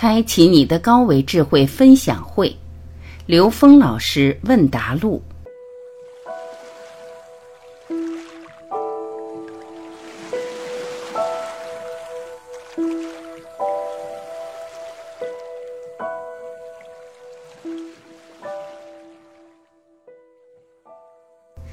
开启你的高维智慧分享会，刘峰老师问答录。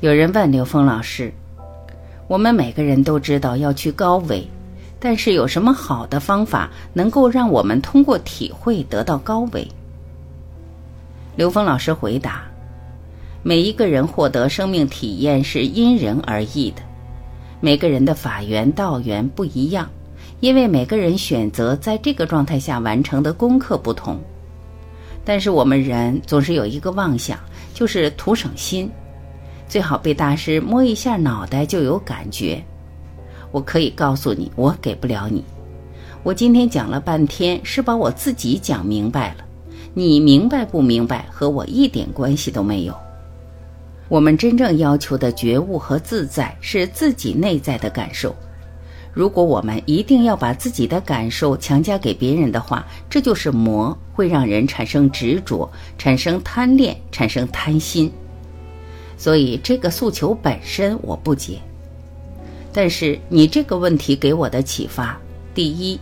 有人问刘峰老师：“我们每个人都知道要去高维。”但是有什么好的方法能够让我们通过体会得到高维？刘峰老师回答：每一个人获得生命体验是因人而异的，每个人的法缘道缘不一样，因为每个人选择在这个状态下完成的功课不同。但是我们人总是有一个妄想，就是图省心，最好被大师摸一下脑袋就有感觉。我可以告诉你，我给不了你。我今天讲了半天，是把我自己讲明白了。你明白不明白，和我一点关系都没有。我们真正要求的觉悟和自在，是自己内在的感受。如果我们一定要把自己的感受强加给别人的话，这就是魔，会让人产生执着，产生贪恋，产生贪心。所以，这个诉求本身我不解。但是你这个问题给我的启发，第一，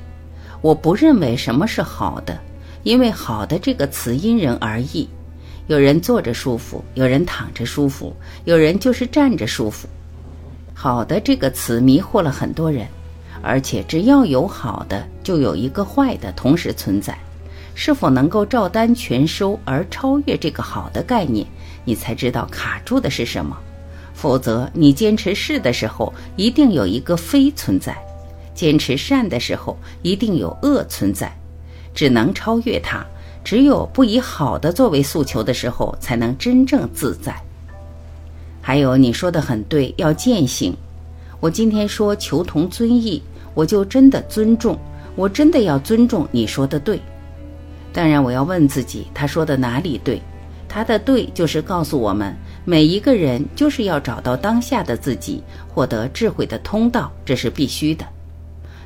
我不认为什么是好的，因为“好的”这个词因人而异，有人坐着舒服，有人躺着舒服，有人就是站着舒服。好的这个词迷惑了很多人，而且只要有好的，就有一个坏的同时存在，是否能够照单全收而超越这个好的概念，你才知道卡住的是什么。否则，你坚持是的时候，一定有一个非存在；坚持善的时候，一定有恶存在。只能超越它，只有不以好的作为诉求的时候，才能真正自在。还有，你说的很对，要践行。我今天说求同尊异，我就真的尊重，我真的要尊重你说的对。当然，我要问自己，他说的哪里对？他的对，就是告诉我们。每一个人就是要找到当下的自己，获得智慧的通道，这是必须的。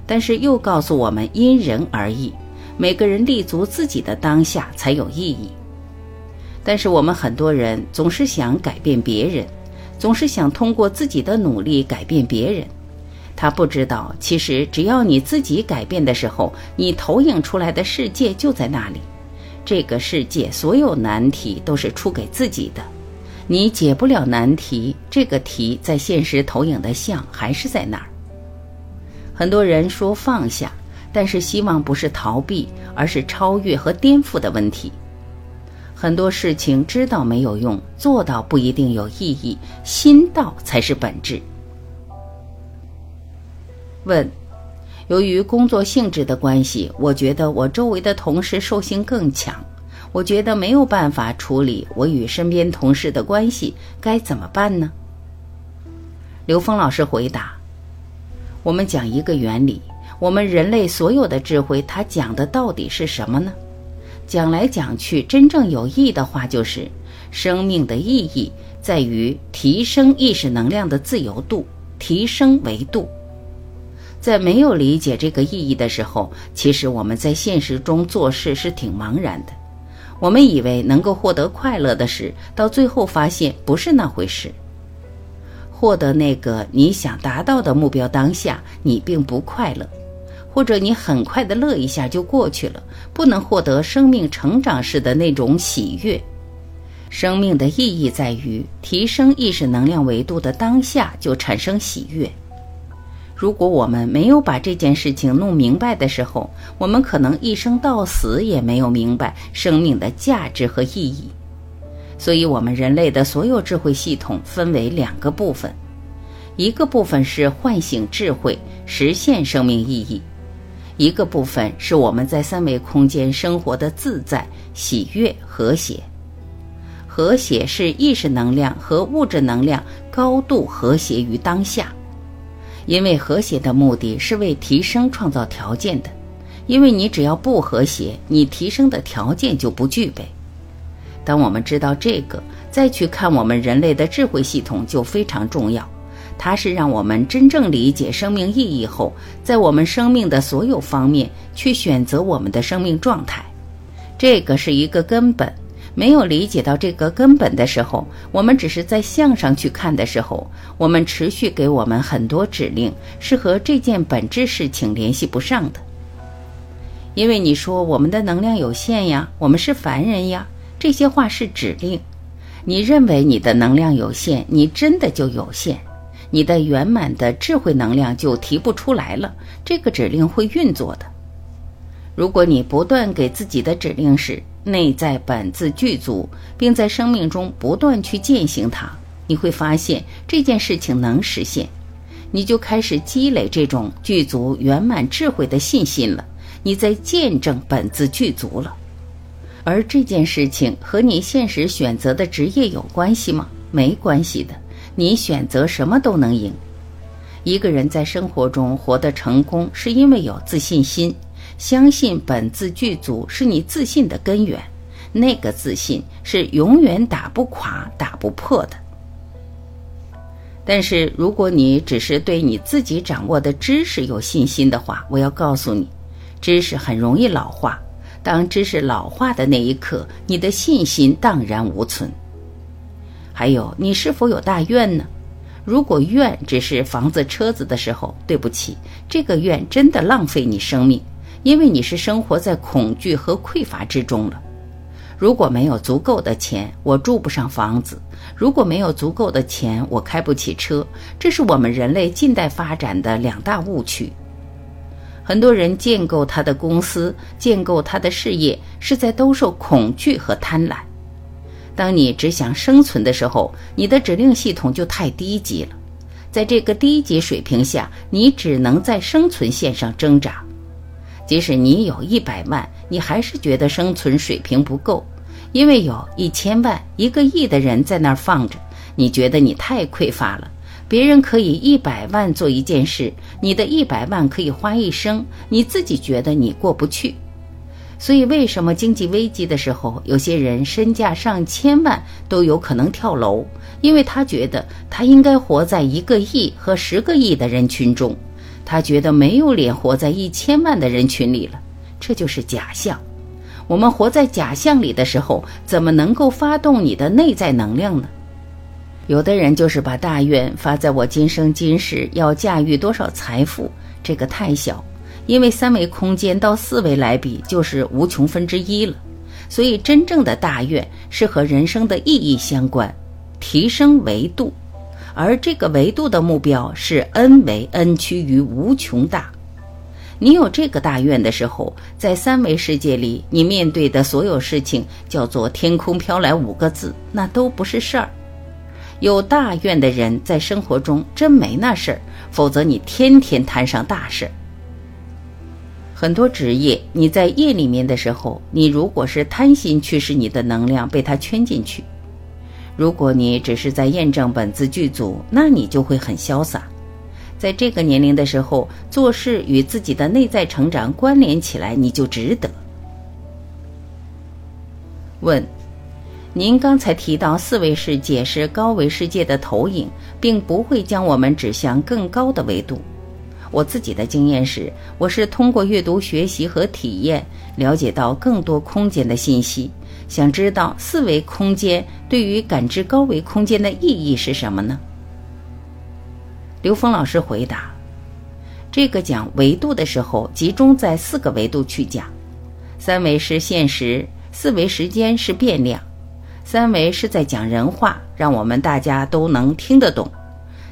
但是又告诉我们因人而异，每个人立足自己的当下才有意义。但是我们很多人总是想改变别人，总是想通过自己的努力改变别人。他不知道，其实只要你自己改变的时候，你投影出来的世界就在那里。这个世界所有难题都是出给自己的。你解不了难题，这个题在现实投影的像还是在那儿。很多人说放下，但是希望不是逃避，而是超越和颠覆的问题。很多事情知道没有用，做到不一定有意义，心到才是本质。问：由于工作性质的关系，我觉得我周围的同事兽性更强。我觉得没有办法处理我与身边同事的关系，该怎么办呢？刘峰老师回答：“我们讲一个原理，我们人类所有的智慧，它讲的到底是什么呢？讲来讲去，真正有意义的话，就是生命的意义在于提升意识能量的自由度，提升维度。在没有理解这个意义的时候，其实我们在现实中做事是挺茫然的。”我们以为能够获得快乐的事，到最后发现不是那回事。获得那个你想达到的目标当下，你并不快乐，或者你很快的乐一下就过去了，不能获得生命成长时的那种喜悦。生命的意义在于提升意识能量维度的当下就产生喜悦。如果我们没有把这件事情弄明白的时候，我们可能一生到死也没有明白生命的价值和意义。所以，我们人类的所有智慧系统分为两个部分：一个部分是唤醒智慧、实现生命意义；一个部分是我们在三维空间生活的自在、喜悦、和谐。和谐是意识能量和物质能量高度和谐于当下。因为和谐的目的是为提升创造条件的，因为你只要不和谐，你提升的条件就不具备。当我们知道这个，再去看我们人类的智慧系统就非常重要。它是让我们真正理解生命意义后，在我们生命的所有方面去选择我们的生命状态。这个是一个根本。没有理解到这个根本的时候，我们只是在向上去看的时候，我们持续给我们很多指令，是和这件本质事情联系不上的。因为你说我们的能量有限呀，我们是凡人呀，这些话是指令。你认为你的能量有限，你真的就有限，你的圆满的智慧能量就提不出来了，这个指令会运作的。如果你不断给自己的指令是内在本自具足，并在生命中不断去践行它，你会发现这件事情能实现，你就开始积累这种具足圆满智慧的信心了。你在见证本自具足了，而这件事情和你现实选择的职业有关系吗？没关系的，你选择什么都能赢。一个人在生活中活得成功，是因为有自信心，相信本自具足是你自信的根源，那个自信是永远打不垮、打不破的。但是如果你只是对你自己掌握的知识有信心的话，我要告诉你。知识很容易老化，当知识老化的那一刻，你的信心荡然无存。还有，你是否有大愿呢？如果愿只是房子、车子的时候，对不起，这个愿真的浪费你生命，因为你是生活在恐惧和匮乏之中了。如果没有足够的钱，我住不上房子；如果没有足够的钱，我开不起车。这是我们人类近代发展的两大误区。很多人建构他的公司、建构他的事业，是在兜售恐惧和贪婪。当你只想生存的时候，你的指令系统就太低级了。在这个低级水平下，你只能在生存线上挣扎。即使你有一百万，你还是觉得生存水平不够，因为有一千万、一个亿的人在那儿放着，你觉得你太匮乏了。别人可以一百万做一件事，你的一百万可以花一生，你自己觉得你过不去。所以，为什么经济危机的时候，有些人身价上千万都有可能跳楼？因为他觉得他应该活在一个亿和十个亿的人群中，他觉得没有脸活在一千万的人群里了。这就是假象。我们活在假象里的时候，怎么能够发动你的内在能量呢？有的人就是把大愿发在我今生今世要驾驭多少财富，这个太小，因为三维空间到四维来比就是无穷分之一了。所以真正的大愿是和人生的意义相关，提升维度，而这个维度的目标是 n 维 n 趋于无穷大。你有这个大愿的时候，在三维世界里，你面对的所有事情叫做“天空飘来五个字”，那都不是事儿。有大愿的人在生活中真没那事儿，否则你天天摊上大事。很多职业，你在业里面的时候，你如果是贪心驱使你的能量被他圈进去；如果你只是在验证本自具足，那你就会很潇洒。在这个年龄的时候，做事与自己的内在成长关联起来，你就值得。问。您刚才提到四维世界是高维世界的投影，并不会将我们指向更高的维度。我自己的经验是，我是通过阅读、学习和体验，了解到更多空间的信息。想知道四维空间对于感知高维空间的意义是什么呢？刘峰老师回答：这个讲维度的时候，集中在四个维度去讲。三维是现实，四维时间是变量。三维是在讲人话，让我们大家都能听得懂；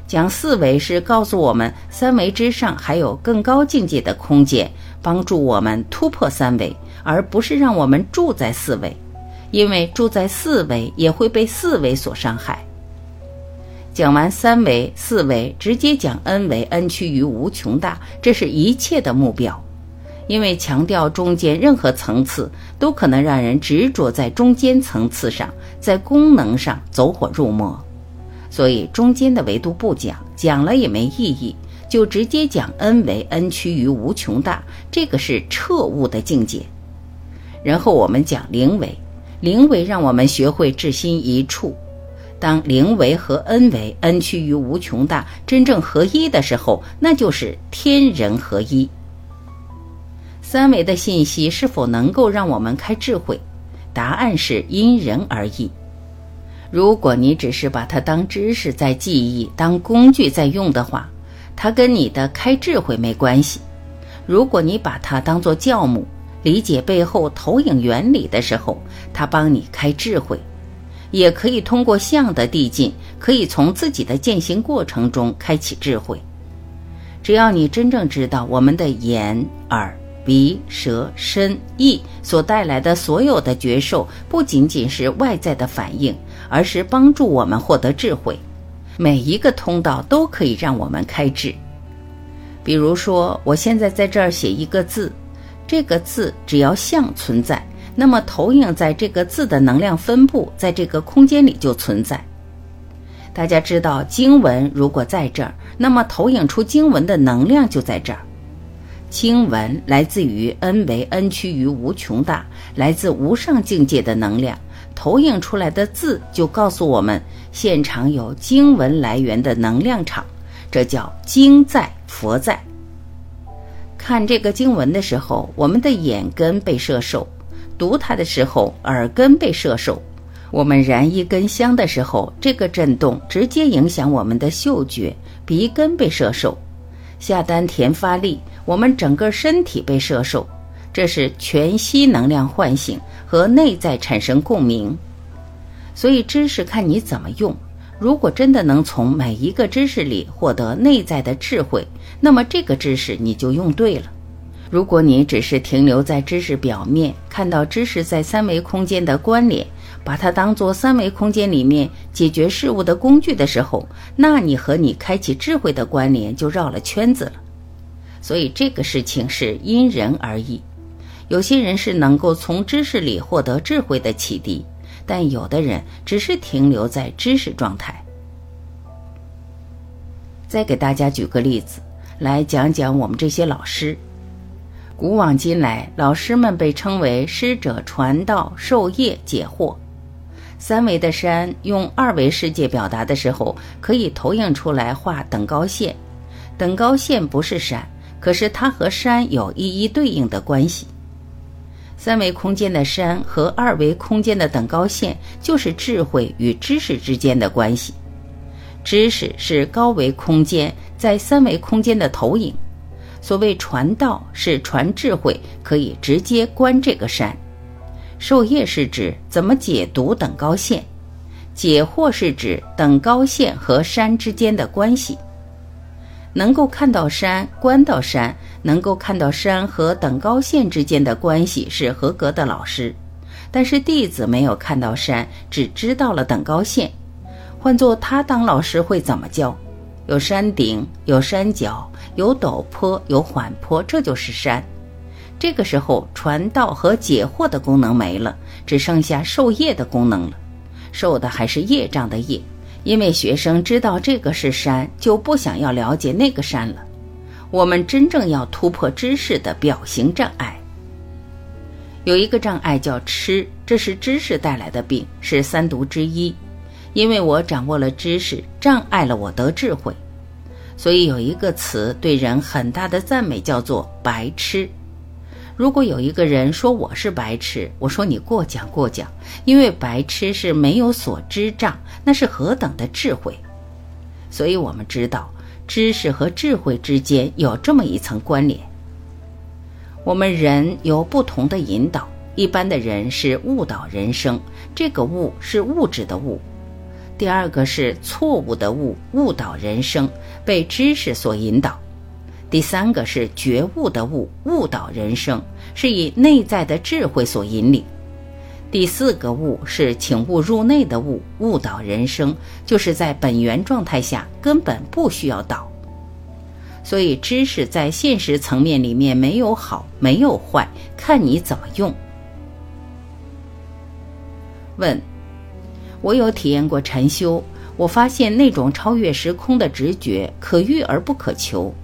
讲四维是告诉我们三维之上还有更高境界的空间，帮助我们突破三维，而不是让我们住在四维，因为住在四维也会被四维所伤害。讲完三维、四维，直接讲 n 维，n 趋于无穷大，这是一切的目标。因为强调中间任何层次都可能让人执着在中间层次上，在功能上走火入魔，所以中间的维度不讲，讲了也没意义，就直接讲 n 维 n 趋于无穷大，这个是彻悟的境界。然后我们讲零维，零维让我们学会至心一处，当零为和 n 为 n 趋于无穷大真正合一的时候，那就是天人合一。三维的信息是否能够让我们开智慧？答案是因人而异。如果你只是把它当知识在记忆、当工具在用的话，它跟你的开智慧没关系。如果你把它当做教母，理解背后投影原理的时候，它帮你开智慧。也可以通过相的递进，可以从自己的践行过程中开启智慧。只要你真正知道我们的眼、耳。鼻、舌、身、意所带来的所有的觉受，不仅仅是外在的反应，而是帮助我们获得智慧。每一个通道都可以让我们开智。比如说，我现在在这儿写一个字，这个字只要像存在，那么投影在这个字的能量分布，在这个空间里就存在。大家知道，经文如果在这儿，那么投影出经文的能量就在这儿。经文来自于 n 为 n 趋于无穷大，来自无上境界的能量，投影出来的字就告诉我们，现场有经文来源的能量场，这叫经在佛在。看这个经文的时候，我们的眼根被摄受；读它的时候，耳根被摄受；我们燃一根香的时候，这个震动直接影响我们的嗅觉，鼻根被摄受。下丹田发力。我们整个身体被摄受，这是全息能量唤醒和内在产生共鸣。所以知识看你怎么用。如果真的能从每一个知识里获得内在的智慧，那么这个知识你就用对了。如果你只是停留在知识表面，看到知识在三维空间的关联，把它当做三维空间里面解决事物的工具的时候，那你和你开启智慧的关联就绕了圈子了。所以这个事情是因人而异，有些人是能够从知识里获得智慧的启迪，但有的人只是停留在知识状态。再给大家举个例子，来讲讲我们这些老师。古往今来，老师们被称为师者，传道授业解惑。三维的山用二维世界表达的时候，可以投影出来画等高线，等高线不是山。可是它和山有一一对应的关系。三维空间的山和二维空间的等高线，就是智慧与知识之间的关系。知识是高维空间在三维空间的投影。所谓传道是传智慧，可以直接观这个山。授业是指怎么解读等高线，解惑是指等高线和山之间的关系。能够看到山，观到山，能够看到山和等高线之间的关系是合格的老师。但是弟子没有看到山，只知道了等高线。换做他当老师会怎么教？有山顶，有山脚，有陡坡，有缓坡，这就是山。这个时候传道和解惑的功能没了，只剩下授业的功能了。受的还是业障的业。因为学生知道这个是山，就不想要了解那个山了。我们真正要突破知识的表型障碍。有一个障碍叫痴，这是知识带来的病，是三毒之一。因为我掌握了知识，障碍了我得智慧。所以有一个词对人很大的赞美，叫做白痴。如果有一个人说我是白痴，我说你过奖过奖，因为白痴是没有所知障，那是何等的智慧。所以我们知道，知识和智慧之间有这么一层关联。我们人有不同的引导，一般的人是误导人生，这个误是物质的误；第二个是错误的误，误导人生，被知识所引导。第三个是觉悟的悟，悟导人生，是以内在的智慧所引领；第四个悟是请悟入内的悟，悟导人生，就是在本源状态下根本不需要导。所以知识在现实层面里面没有好，没有坏，看你怎么用。问：我有体验过禅修，我发现那种超越时空的直觉可遇而不可求。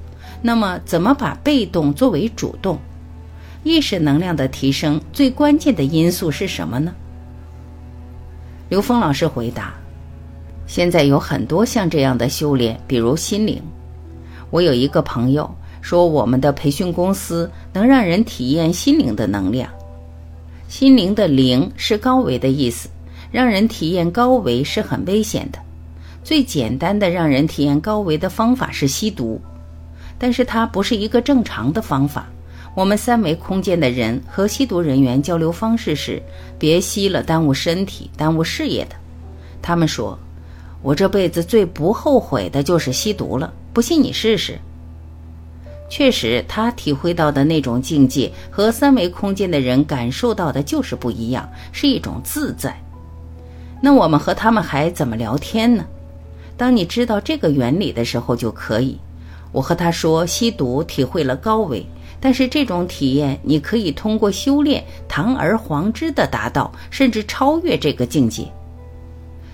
那么，怎么把被动作为主动？意识能量的提升最关键的因素是什么呢？刘峰老师回答：现在有很多像这样的修炼，比如心灵。我有一个朋友说，我们的培训公司能让人体验心灵的能量。心灵的灵是高维的意思，让人体验高维是很危险的。最简单的让人体验高维的方法是吸毒，但是它不是一个正常的方法。我们三维空间的人和吸毒人员交流方式是：别吸了，耽误身体，耽误事业的。他们说。我这辈子最不后悔的就是吸毒了，不信你试试。确实，他体会到的那种境界和三维空间的人感受到的就是不一样，是一种自在。那我们和他们还怎么聊天呢？当你知道这个原理的时候就可以。我和他说，吸毒体会了高维，但是这种体验你可以通过修炼堂而皇之的达到，甚至超越这个境界。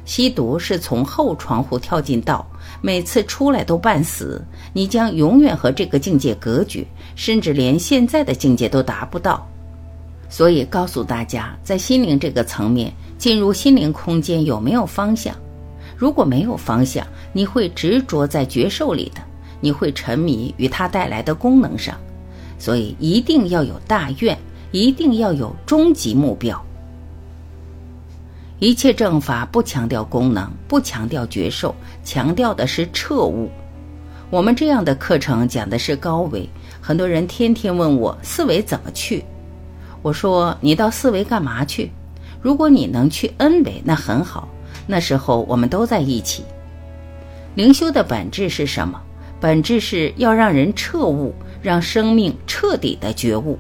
吸毒是从后窗户跳进道，每次出来都半死，你将永远和这个境界隔绝，甚至连现在的境界都达不到。所以告诉大家，在心灵这个层面，进入心灵空间有没有方向？如果没有方向，你会执着在觉受里的，你会沉迷于它带来的功能上。所以一定要有大愿，一定要有终极目标。一切正法不强调功能，不强调觉受，强调的是彻悟。我们这样的课程讲的是高维，很多人天天问我四维怎么去。我说你到四维干嘛去？如果你能去 N 维，那很好。那时候我们都在一起。灵修的本质是什么？本质是要让人彻悟，让生命彻底的觉悟。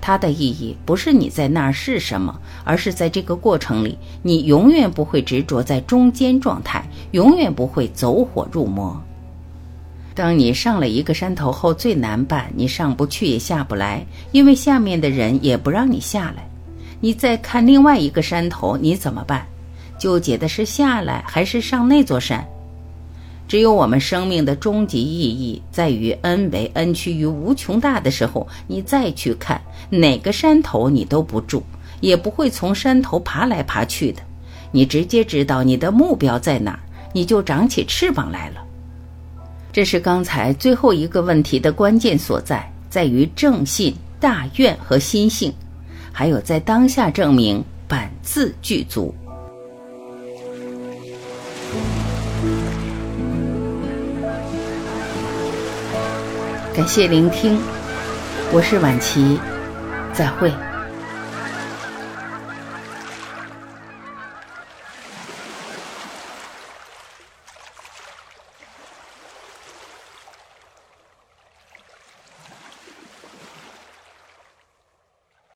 它的意义不是你在那儿是什么，而是在这个过程里，你永远不会执着在中间状态，永远不会走火入魔。当你上了一个山头后，最难办，你上不去也下不来，因为下面的人也不让你下来。你再看另外一个山头，你怎么办？纠结的是下来还是上那座山？只有我们生命的终极意义在于 n 为 n 趋于无穷大的时候，你再去看哪个山头，你都不住，也不会从山头爬来爬去的。你直接知道你的目标在哪儿，你就长起翅膀来了。这是刚才最后一个问题的关键所在，在于正信、大愿和心性，还有在当下证明本自具足。感谢聆听，我是晚琪，再会。